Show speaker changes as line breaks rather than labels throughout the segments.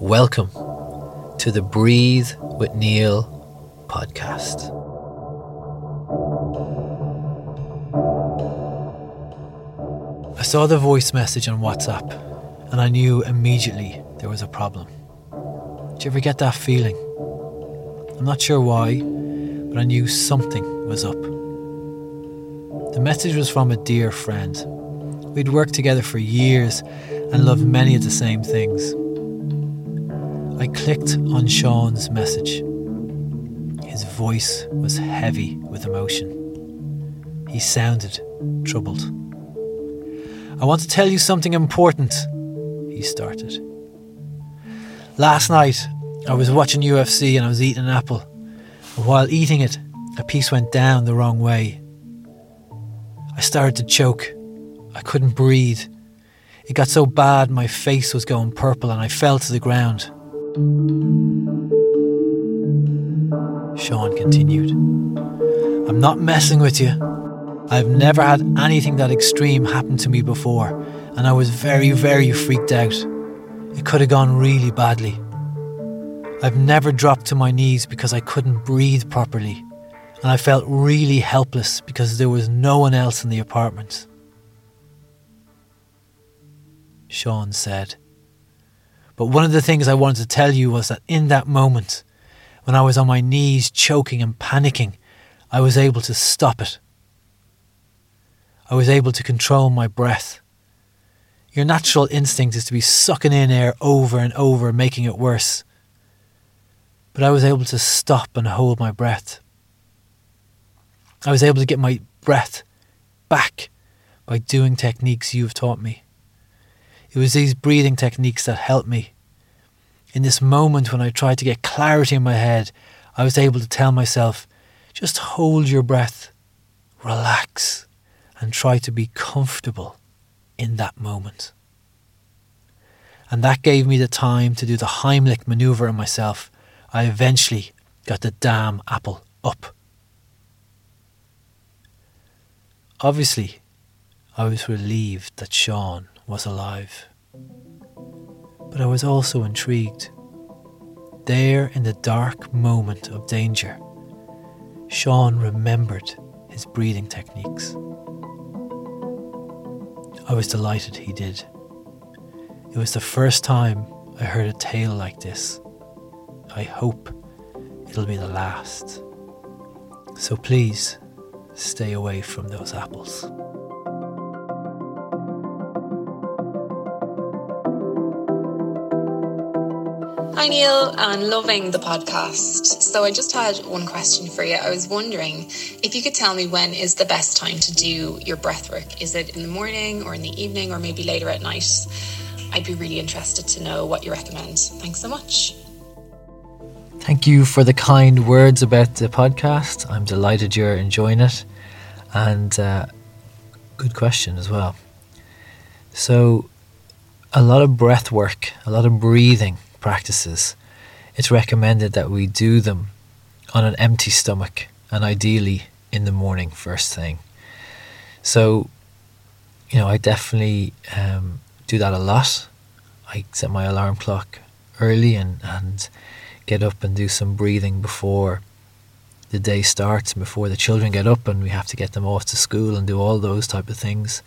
Welcome to the Breathe with Niall podcast. I saw the voice message on WhatsApp and I knew immediately there was a problem. Did you ever get that feeling? I'm not sure why, but I knew something was up. The message was from a dear friend. We'd worked together for years and loved many of the same things. I clicked on Sean's message. His voice was heavy with emotion. He sounded troubled. I want to tell you something important, he started. Last night, I was watching UFC and I was eating an apple. And while eating it, a piece went down the wrong way. I started to choke. I couldn't breathe. It got so bad my face was going purple and I fell to the ground. Sean continued. I'm not messing with you. I've never had anything that extreme happen to me before, and I was very, very freaked out. It could have gone really badly. I've never dropped to my knees because I couldn't breathe properly, and I felt really helpless because there was no one else in the apartment. Sean said. But one of the things I wanted to tell you was that in that moment, when I was on my knees choking and panicking, I was able to stop it. I was able to control my breath. Your natural instinct is to be sucking in air over and over, making it worse. But I was able to stop and hold my breath. I was able to get my breath back by doing techniques you've taught me. It was these breathing techniques that helped me. In this moment when I tried to get clarity in my head, I was able to tell myself, just hold your breath, relax, and try to be comfortable in that moment. And that gave me the time to do the Heimlich maneuver in myself. I eventually got the damn apple up. Obviously, I was relieved that Sean was alive. But I was also intrigued. There, in the dark moment of danger, Sean remembered his breathing techniques. I was delighted he did. It was the first time I heard a tale like this. I hope it'll be the last. So please stay away from those apples.
Hi Niall, and loving the podcast. So I just had one question for you. I was wondering if you could tell me when is the best time to do your breath work. Is it in the morning or in the evening or maybe later at night? I'd be really interested to know what you recommend. Thanks so much.
Thank you for the kind words about the podcast. I'm delighted you're enjoying it. And uh, good question as well. So, a lot of breath work, a lot of breathing practices, it's recommended that we do them on an empty stomach and ideally in the morning, first thing. So, you know, I definitely um, do that a lot. I set my alarm clock early and, and get up and do some breathing before the day starts, and before the children get up and we have to get them off to school and do all those type of things.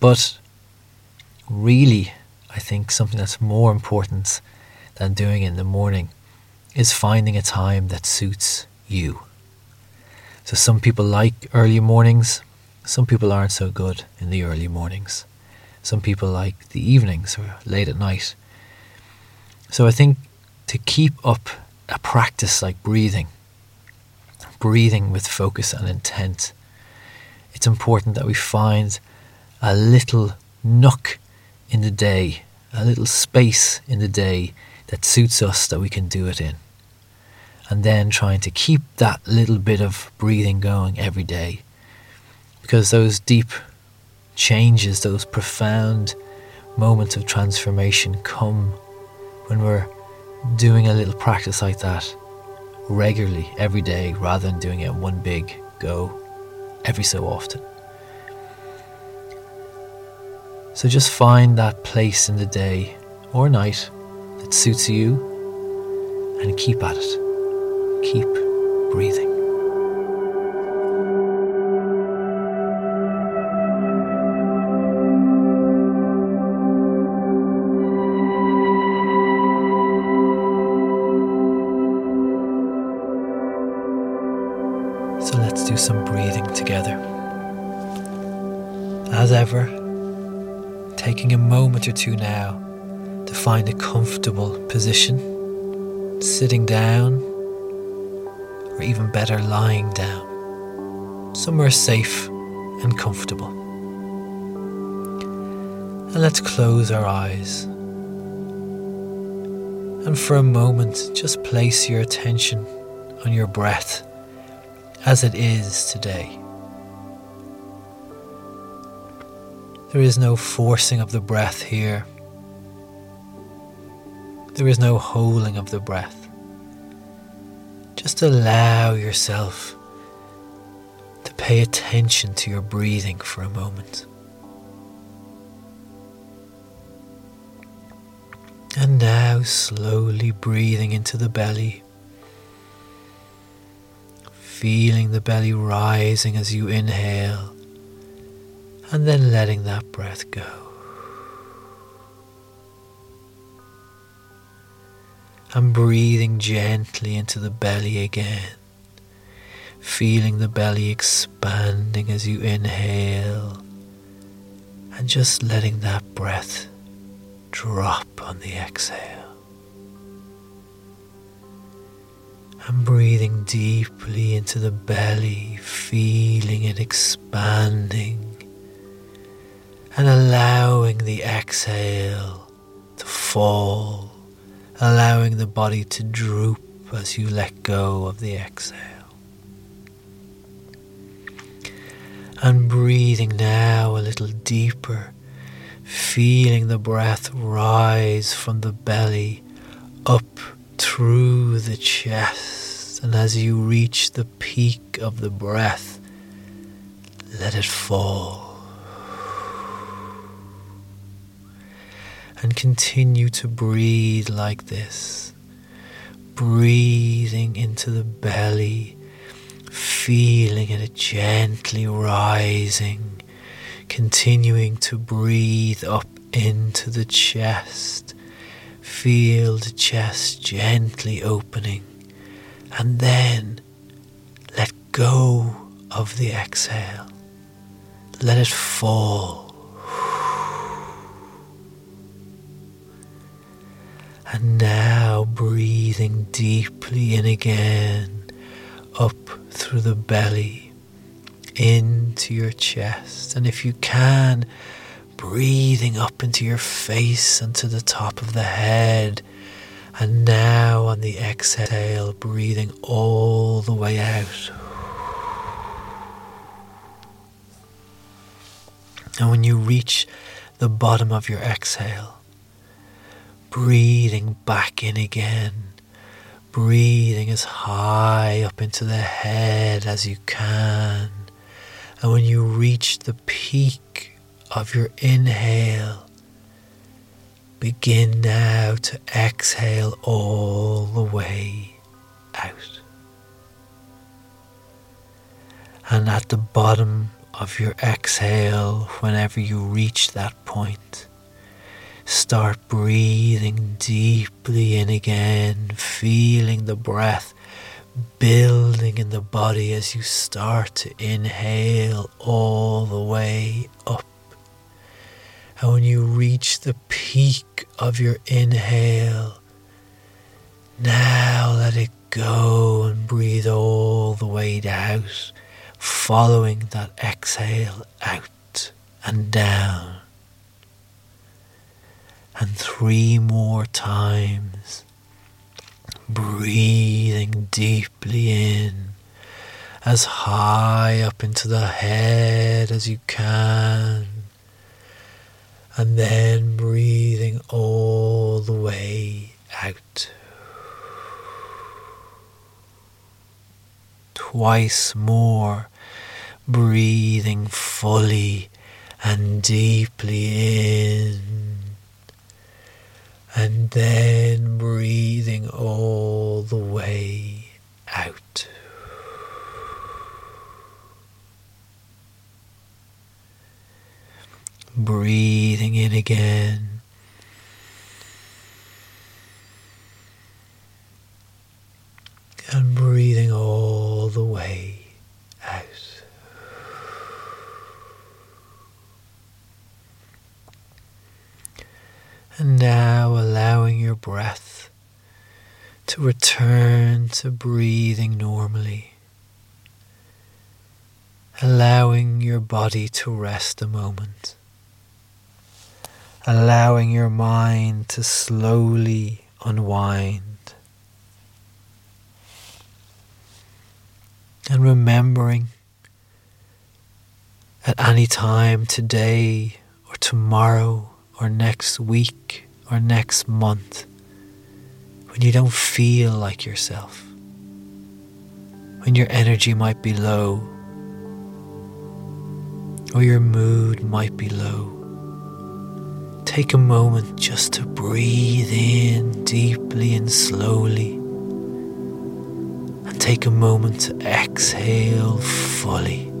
But really, I think something that's more important than doing it in the morning is finding a time that suits you. So some people like early mornings, some people aren't so good in the early mornings. Some people like the evenings or late at night. So I think to keep up a practice like breathing, breathing with focus and intent, it's important that we find a little nook in the day, a little space in the day that suits us that we can do it in. And then trying to keep that little bit of breathing going every day. Because those deep changes, those profound moments of transformation come when we're doing a little practice like that regularly every day rather than doing it one big go every so often. So just find that place in the day or night that suits you and keep at it. Keep breathing. So let's do some breathing together. As ever, taking a moment or two now to find a comfortable position, sitting down, or even better, lying down, somewhere safe and comfortable. And let's close our eyes. And for a moment, just place your attention on your breath as it is today. There is no forcing of the breath here. There is no holding of the breath. Just allow yourself to pay attention to your breathing for a moment. And now slowly breathing into the belly feeling the belly rising as you inhale, and then letting that breath go. And breathing gently into the belly again, feeling the belly expanding as you inhale, and just letting that breath drop on the exhale. and breathing deeply into the belly, feeling it expanding, and allowing the exhale to fall, allowing the body to droop as you let go of the exhale. And breathing now a little deeper, feeling the breath rise from the belly up through the chest, and as you reach the peak of the breath, let it fall. And continue to breathe like this, breathing into the belly, feeling it gently rising, continuing to breathe up into the chest Feel the chest gently opening and then let go of the exhale. Let it fall. And now breathing deeply in again, up through the belly, into your chest. And if you can, breathing up into your face and to the top of the head. And now on the exhale, breathing all the way out. And when you reach the bottom of your exhale, breathing back in again, breathing as high up into the head as you can. And when you reach the peak of your inhale, begin now to exhale all the way out. And at the bottom of your exhale, whenever you reach that point, start breathing deeply in again, feeling the breath building in the body as you start to inhale all the way up and when you reach the peak of your inhale, now let it go and breathe all the way out, following that exhale out and down. And three more times, breathing deeply in, as high up into the head as you can. And then breathing all the way out. Twice more, breathing fully and deeply in, and then breathing all the way out. Breathing in again. And breathing all the way out. And now allowing your breath to return to breathing normally. Allowing your body to rest a moment. Allowing your mind to slowly unwind. And remembering at any time today or tomorrow or next week or next month when you don't feel like yourself, when your energy might be low or your mood might be low. Take a moment just to breathe in deeply and slowly, and take a moment to exhale fully.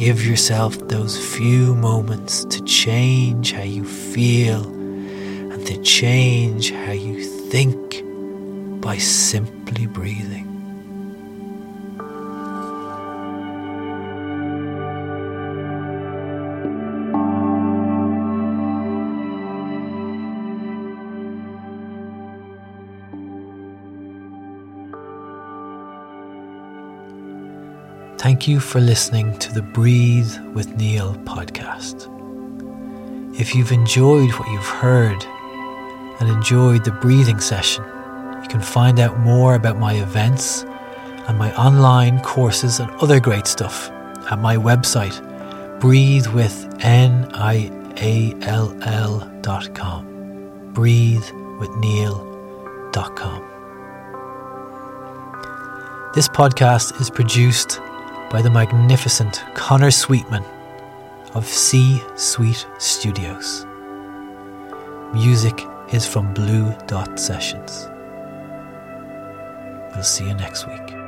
Give yourself those few moments to change how you feel and to change how you think by simply breathing. Thank you for listening to the Breathe with Niall podcast. If you've enjoyed what you've heard and enjoyed the breathing session, you can find out more about my events and my online courses and other great stuff at my website, breathewithniall.com. Breathewithneil.com. This podcast is produced by the magnificent Conor Sweetman of C Suite Studios. Music is from Blue Dot Sessions. We'll see you next week.